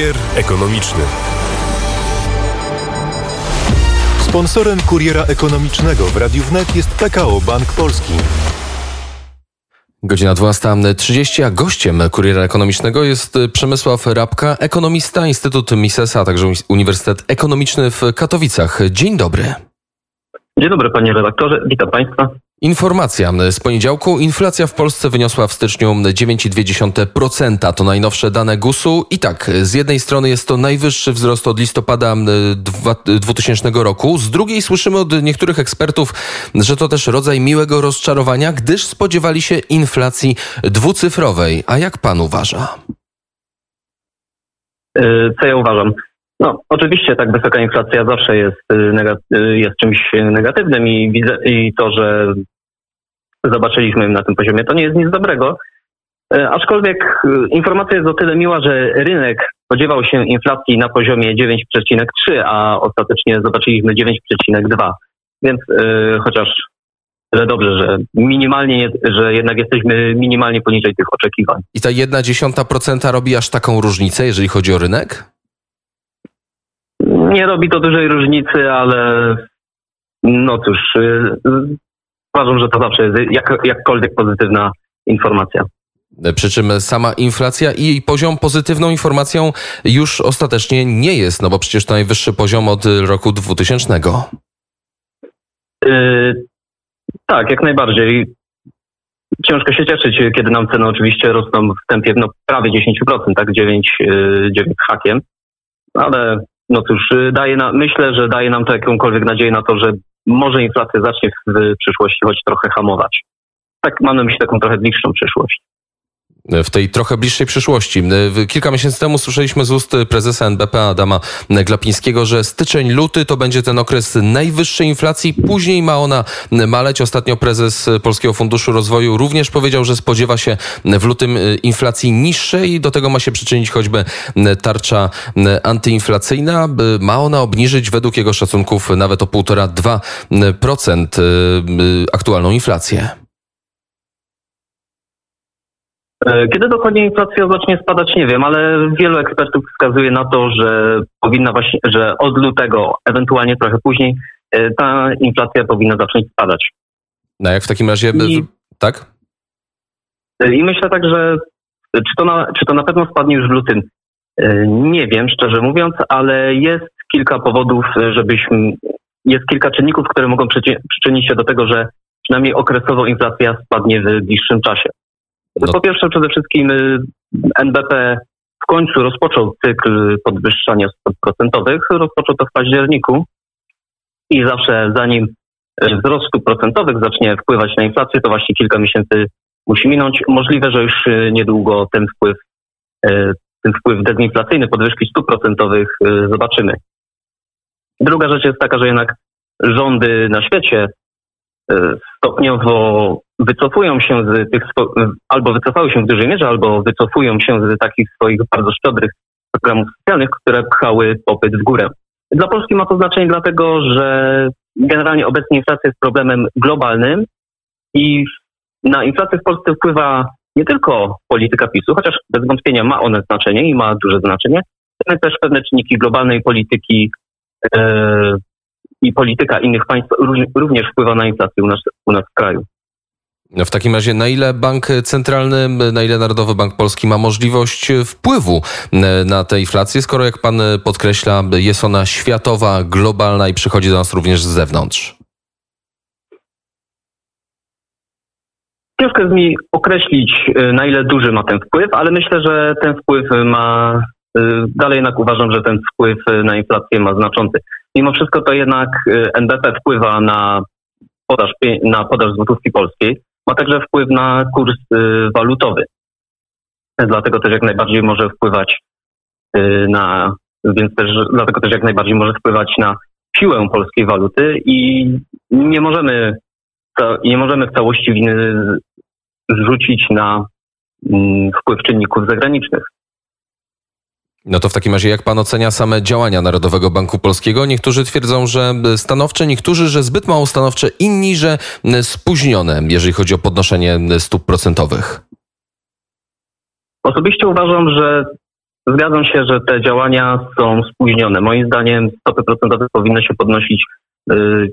Kurier ekonomiczny. Sponsorem kuriera ekonomicznego w Radiu Wnet jest PKO Bank Polski. Godzina 12.30, a gościem Kuriera Ekonomicznego jest Przemysław Rabka, ekonomista, Instytut Misesa, a także Uniwersytet Ekonomiczny w Katowicach. Dzień dobry. Dzień dobry panie redaktorze, witam państwa. Informacja z poniedziałku. Inflacja w Polsce wyniosła w styczniu 9,2%. To najnowsze dane GUS-u. I tak, z jednej strony jest to najwyższy wzrost od listopada 2000 roku. Z drugiej słyszymy od niektórych ekspertów, że to też rodzaj miłego rozczarowania, gdyż spodziewali się inflacji dwucyfrowej. A jak pan uważa? E, co ja uważam? No, oczywiście tak wysoka inflacja zawsze jest, y, jest czymś negatywnym i, i to, że zobaczyliśmy na tym poziomie, to nie jest nic dobrego. E, aczkolwiek y, informacja jest o tyle miła, że rynek spodziewał się inflacji na poziomie 9,3, a ostatecznie zobaczyliśmy 9,2. Więc yy, chociaż tyle dobrze, że minimalnie, że jednak jesteśmy minimalnie poniżej tych oczekiwań. I ta jedna dziesiąta procenta robi aż taką różnicę, jeżeli chodzi o rynek? Nie robi to dużej różnicy, ale no cóż, y, uważam, że to zawsze jest jak, jakkolwiek pozytywna informacja. Przy czym sama inflacja i jej poziom pozytywną informacją już ostatecznie nie jest, no bo przecież to najwyższy poziom od roku 2000. Yy, tak, jak najbardziej. Ciężko się cieszyć, kiedy nam ceny oczywiście rosną w tempie no, prawie 10%, tak 9, 9 yy, hakiem, ale no cóż, y, daje na, myślę, że daje nam to jakąkolwiek nadzieję na to, że może inflacja zacznie w przyszłości choć trochę hamować. Tak mam na myśli taką trochę bliższą przyszłość w tej trochę bliższej przyszłości. Kilka miesięcy temu słyszeliśmy z ust prezesa NBP Adama Glapińskiego, że styczeń, luty to będzie ten okres najwyższej inflacji, później ma ona maleć. Ostatnio prezes Polskiego Funduszu Rozwoju również powiedział, że spodziewa się w lutym inflacji niższej do tego ma się przyczynić choćby tarcza antyinflacyjna. Ma ona obniżyć według jego szacunków nawet o 1,5-2% aktualną inflację. Kiedy dokładnie inflacja zacznie spadać, nie wiem, ale wielu ekspertów wskazuje na to, że powinna właśnie, że od lutego, ewentualnie trochę później, e, ta inflacja powinna zacząć spadać. No jak w takim razie, I, tak? E, I myślę tak, że czy to, na, czy to na pewno spadnie już w lutym? Nie wiem, szczerze mówiąc, ale jest kilka powodów, żebyśmy, jest kilka czynników, które mogą przyczynić się do tego, że przynajmniej okresowo inflacja spadnie w bliższym czasie. No. Po pierwsze, przede wszystkim y, NBP w końcu rozpoczął cykl podwyższania stóp procentowych. Rozpoczął to w październiku i zawsze zanim wzrost stóp procentowych zacznie wpływać na inflację, to właśnie kilka miesięcy musi minąć. Możliwe, że już y, niedługo ten wpływ, y, ten wpływ dezinflacyjny podwyżki stóp procentowych zobaczymy. Druga rzecz jest taka, że jednak rządy na świecie stopniowo wycofują się z tych, albo wycofały się w dużej mierze, albo wycofują się z takich swoich bardzo szczodrych programów socjalnych, które pchały popyt w górę. Dla Polski ma to znaczenie dlatego, że generalnie obecnie inflacja jest problemem globalnym i na inflację w Polsce wpływa nie tylko polityka PiSu, chociaż bez wątpienia ma one znaczenie i ma duże znaczenie, ale też pewne czynniki globalnej polityki e, i polityka innych państw również wpływa na inflację u nas, u nas w kraju. No w takim razie, na ile bank centralny, na ile Narodowy Bank Polski ma możliwość wpływu na tę inflację, skoro jak pan podkreśla, jest ona światowa, globalna i przychodzi do nas również z zewnątrz? Ciężko jest mi określić, na ile duży ma ten wpływ, ale myślę, że ten wpływ ma. Dalej jednak uważam, że ten wpływ na inflację ma znaczący. Mimo wszystko to jednak NBP wpływa na podaż, na podaż złotówki polskiej ma także wpływ na kurs y, walutowy. Dlatego też jak najbardziej może wpływać y, na, więc też dlatego też jak najbardziej może wpływać na siłę polskiej waluty i nie możemy, nie możemy w całości winy zrzucić na mm, wpływ czynników zagranicznych. No to w takim razie jak pan ocenia same działania Narodowego Banku Polskiego? Niektórzy twierdzą, że stanowcze, niektórzy, że zbyt mało stanowcze, inni, że spóźnione, jeżeli chodzi o podnoszenie stóp procentowych. Osobiście uważam, że Zgadzam się, że te działania są spóźnione. Moim zdaniem stopy procentowe powinny się podnosić, yy,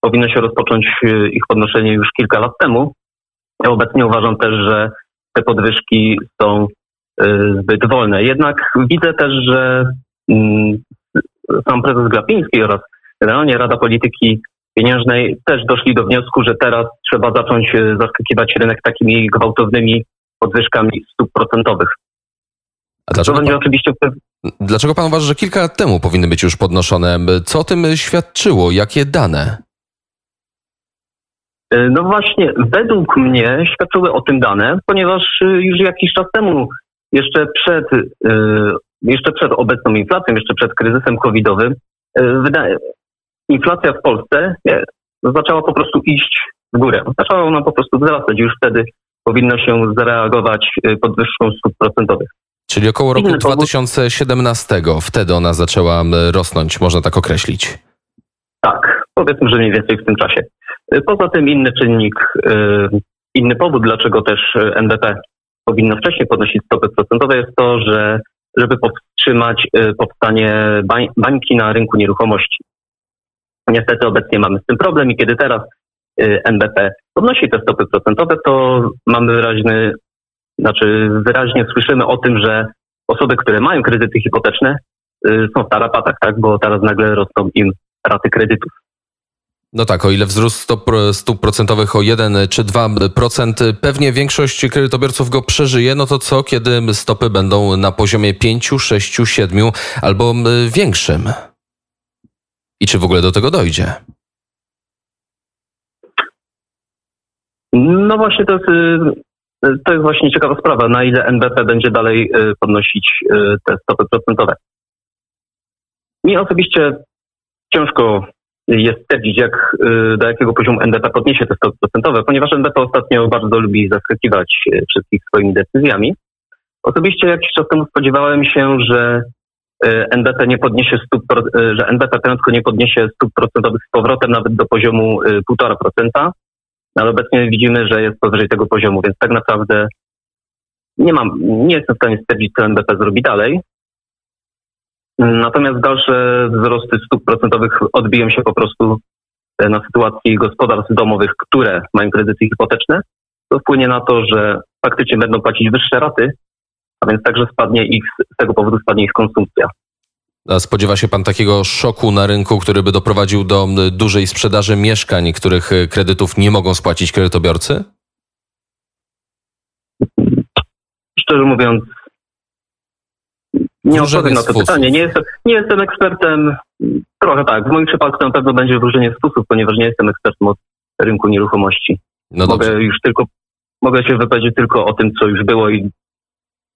powinno się rozpocząć ich podnoszenie już kilka lat temu. Ja obecnie uważam też, że te podwyżki są zbyt wolne. Jednak widzę też, że mm, sam prezes Glapiński oraz generalnie Rada Polityki Pieniężnej też doszli do wniosku, że teraz trzeba zacząć yy, zaskakiwać rynek takimi gwałtownymi podwyżkami stóp procentowych. A dlaczego będzie pan, oczywiście dlaczego pan uważa, że kilka lat temu powinny być już podnoszone? Co o tym świadczyło? Jakie dane? Y, No właśnie, według mnie świadczyły o tym dane, ponieważ y, już jakiś czas temu, jeszcze przed, y, jeszcze przed obecną inflacją, jeszcze przed kryzysem covidowym, wyda- inflacja w Polsce nie, zaczęła po prostu iść w górę. Zaczęła ona po prostu wzrastać. Już wtedy powinno się zareagować y, podwyżką stóp procentowych. Czyli około roku Inny powód. 2017. Wtedy ona zaczęła rosnąć, można tak określić. Tak, powiedzmy, że mniej więcej w tym czasie. Poza tym inny czynnik, inny powód, dlaczego też NBP powinno wcześniej podnosić stopy procentowe jest to, że żeby powstrzymać y, powstanie bań, bańki na rynku nieruchomości. Niestety obecnie mamy z tym problem i kiedy teraz y, NBP podnosi te stopy procentowe, to mamy wyraźny, znaczy wyraźnie słyszymy o tym, że osoby, które mają kredyty hipoteczne y, są w tarapatach, tak? bo teraz nagle rosną im raty kredytów. No tak, o ile wzrósł stop, stóp procentowych o 1 czy 2%, pewnie większość kredytobiorców go przeżyje, no to co, kiedy stopy będą na poziomie 5, 6, 7 albo większym? I czy w ogóle do tego dojdzie? No właśnie to jest, y, to jest właśnie ciekawa sprawa, na ile NBP będzie dalej y, podnosić y, te stopy procentowe. Mi osobiście ciężko jest stwierdzić, jak, y, do jakiego poziomu NBP podniesie te stopy procentowe, ponieważ NBP ostatnio bardzo lubi zaskakiwać y, wszystkich swoimi decyzjami. Osobiście jakiś czas temu spodziewałem się, że y, NBP nie podniesie stóp, że NBP prędko nie podniesie stóp procentowych z powrotem nawet do poziomu y, 1,5%, ale obecnie widzimy, że jest powyżej tego poziomu, więc tak naprawdę nie mam, nie jestem w stanie stwierdzić, co NBP zrobi dalej. Natomiast dalsze wzrosty stóp procentowych odbiją się po prostu e, na sytuacji gospodarstw domowych, które mają kredyty hipoteczne. To wpłynie na to, że faktycznie będą płacić wyższe raty, a więc także spadnie ich, z tego powodu spadnie ich konsumpcja. A spodziewa się pan takiego szoku na rynku, który by doprowadził do dużej sprzedaży mieszkań, których y, kredytów nie mogą spłacić kredytobiorcy? Szczerze mówiąc, nie odpowiem na to fusów. pytanie. Nie jestem, nie jestem ekspertem. Trochę tak. W moim przypadku na pewno będzie wróżenie z fusów, ponieważ nie jestem ekspertem od rynku nieruchomości. No dobrze. mogę już tylko, mogę się wypowiedzieć tylko o tym, co już było i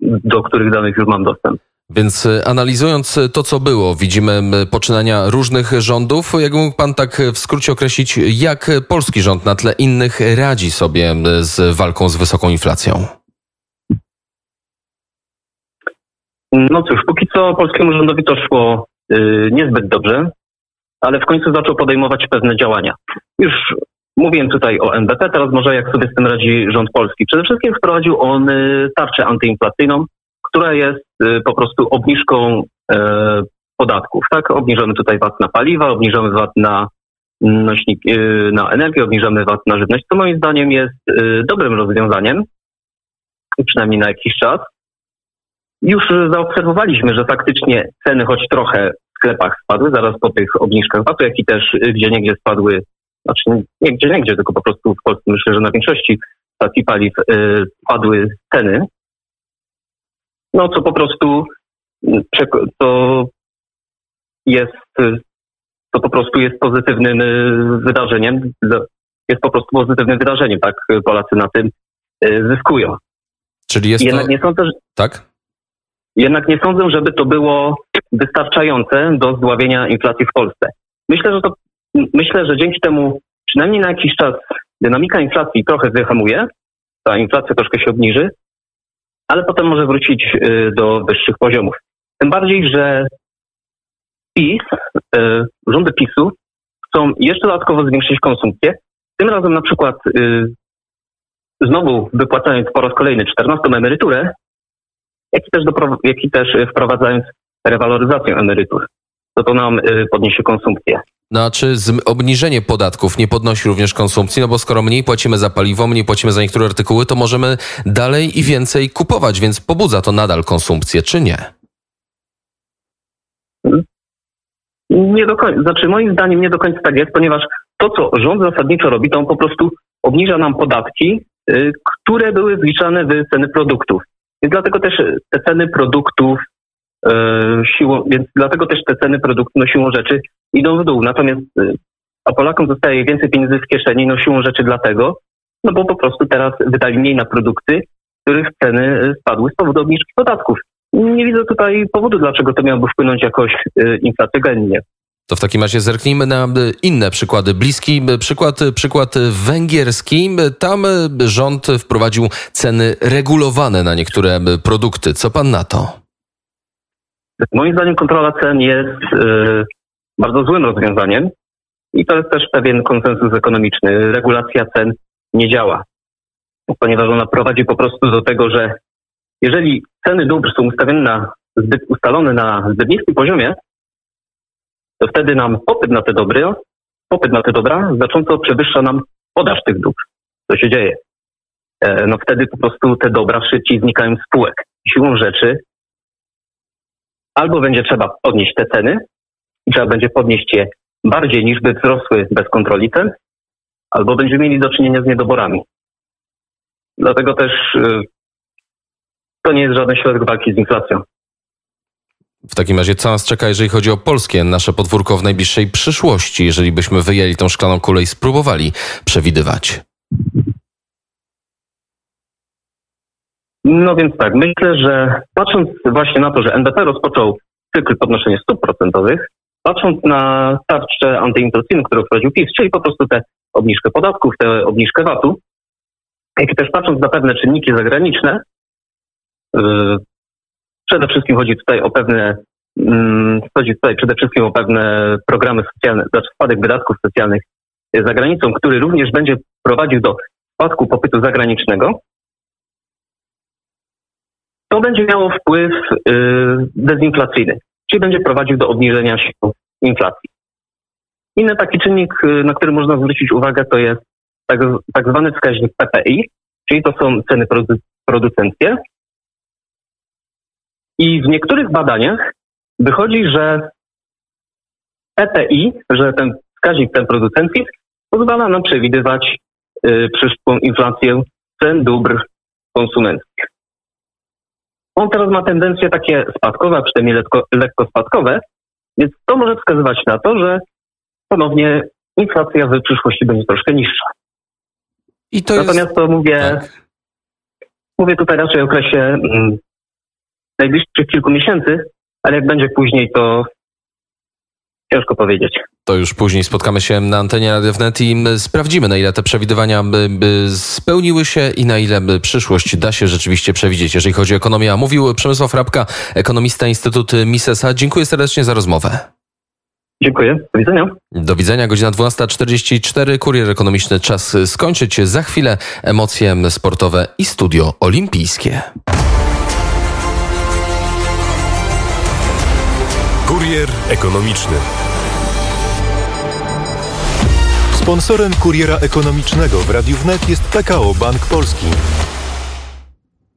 do których danych już mam dostęp. Więc y, analizując y, to, co było, widzimy poczynania różnych rządów. Jak mógł pan tak y, w skrócie określić, jak polski rząd na tle innych radzi sobie z walką z wysoką inflacją? No cóż, póki co polskiemu rządowi to szło y, niezbyt dobrze, ale w końcu zaczął podejmować pewne działania. Już mówiłem tutaj o NBP, teraz może jak sobie z tym radzi rząd polski. Przede wszystkim wprowadził on y, tarczę antyinflacyjną, która jest y, po prostu obniżką y, podatków. Tak, obniżamy tutaj VAT na paliwa, obniżamy VAT na nośnik, y, na energię, obniżamy VAT na żywność, co moim zdaniem jest y, dobrym rozwiązaniem, przynajmniej na jakiś czas. Już zaobserwowaliśmy, że faktycznie ceny choć trochę w sklepach spadły zaraz po tych obniżkach VAT-u, jak i też y, gdzie niegdzie spadły, znaczy nie gdzie niegdzie, tylko po prostu w Polsce myślę, że na większości stacji paliw y, spadły ceny. No co po prostu to jest y, to po prostu jest pozytywnym wydarzeniem. Jest po prostu pozytywnym wydarzeniem, tak? Polacy na tym zyskują. Czyli jest Jednak to... nie sądzę, że Tak? Jednak nie sądzę, żeby to było wystarczające do zdławienia inflacji w Polsce. Myślę, że to myślę, że dzięki temu przynajmniej na jakiś czas dynamika inflacji trochę wyhamuje, ta inflacja troszkę się obniży, ale potem może wrócić y, do wyższych poziomów. Tym bardziej, że PiS, y, rządy PiSu chcą jeszcze dodatkowo zwiększyć konsumpcję. Tym razem na przykład y, znowu wypłacając po raz kolejny 14 emeryturę, jak i też, jak i też y, wprowadzając rewaloryzację emerytur, to to nam y, podniesie konsumpcję. No a czy z- obniżenie podatków nie podnosi również konsumpcji? No bo skoro mniej płacimy za paliwo, mniej płacimy za niektóre artykuły, to możemy dalej i więcej kupować, więc pobudza to nadal konsumpcję, czy nie? Nie do końca, znaczy moim zdaniem nie do końca tak jest, ponieważ to, co rząd zasadniczo robi, to on po prostu obniża nam podatki, y, które były wliczane w ceny produktów. Więc dlatego też te ceny produktów y, siłą, więc dlatego też te ceny produktów no siłą rzeczy idą w dół. Natomiast y, a Polakom zostaje więcej pieniędzy w kieszeni, no siłą rzeczy dlatego, no bo po prostu teraz wydali mniej na produkty, których ceny spadły z powodu obniżki podatków. Nie widzę tutaj powodu, dlaczego to miałoby wpłynąć jakoś y, inflacyjnie. To w takim razie zerknijmy na y, inne przykłady. Bliski y, przykład, y, przykład węgierski. Tam rząd wprowadził ceny regulowane na niektóre produkty. Co pan na to? Moim zdaniem kontrola cen jest y, bardzo złym rozwiązaniem i to jest też pewien konsensus ekonomiczny. Regulacja cen nie działa, ponieważ ona prowadzi po prostu do tego, że jeżeli ceny dóbr są ustawione na zbyt, ustalone na zbyt niskim poziomie, to wtedy nam popyt na te dobry, popyt na te dobra znacząco przewyższa nam podaż tych dóbr. Co się dzieje? E, no wtedy po prostu te dobra szybciej znikają z spółek. Siłą rzeczy albo będzie trzeba podnieść te ceny trzeba będzie podnieść je bardziej niż by wzrosły bez kontroli cen, albo będziemy mieli do czynienia z niedoborami. Dlatego też y, to nie jest żaden środek walki z inflacją. W takim razie co nas czeka, jeżeli chodzi o polskie, nasze podwórko w najbliższej przyszłości, jeżeli byśmy wyjęli tą szklaną kulę i spróbowali przewidywać? No więc tak, myślę, że patrząc właśnie na to, że NBP rozpoczął cykl podnoszenia stóp procentowych, patrząc na tarczę antyinflacyjną, którą wprowadził PiS, czyli po prostu tę obniżkę podatków, tę obniżkę VAT-u, jak i też patrząc na pewne czynniki zagraniczne, przede wszystkim chodzi tutaj o pewne mm, chodzi tutaj przede wszystkim o pewne programy socjalne, znaczy spadek wydatków socjalnych za granicą, który również będzie prowadził do spadku popytu zagranicznego, to będzie miało wpływ y, dezinflacyjny, czyli będzie prowadził do obniżenia się inflacji. Inny taki czynnik, y, na który można zwrócić uwagę, to jest tak, tak zwany wskaźnik PPI, czyli to są ceny produ- producenckie. I w niektórych badaniach wychodzi, że PPI, że ten wskaźnik ten producencji pozwala nam przewidywać y, przyszłą inflację cen dóbr konsumenckich. On teraz ma tendencje takie spadkowe, a przynajmniej lekko, lekko spadkowe, więc to może wskazywać na to, że ponownie inflacja w przyszłości będzie troszkę niższa. I to jest... Natomiast to mówię, Tak. mówię tutaj raczej o okresie mm, najbliższych kilku miesięcy, ale jak będzie później, to ciężko powiedzieć. To już później spotkamy się na antenie Radio Wnet i sprawdzimy, na ile te przewidywania by, by spełniły się i na ile przyszłość da się rzeczywiście przewidzieć, jeżeli chodzi o ekonomię. A mówił Przemysław Rabka, ekonomista Instytutu Misesa. Dziękuję serdecznie za rozmowę. Dziękuję. Do widzenia. Do widzenia, godzina 12.44. Kurier ekonomiczny czas skończyć. Za chwilę emocje sportowe i studio olimpijskie. Kurier ekonomiczny. Sponsorem kuriera ekonomicznego w Radiu Wnet jest PKO Bank Polski.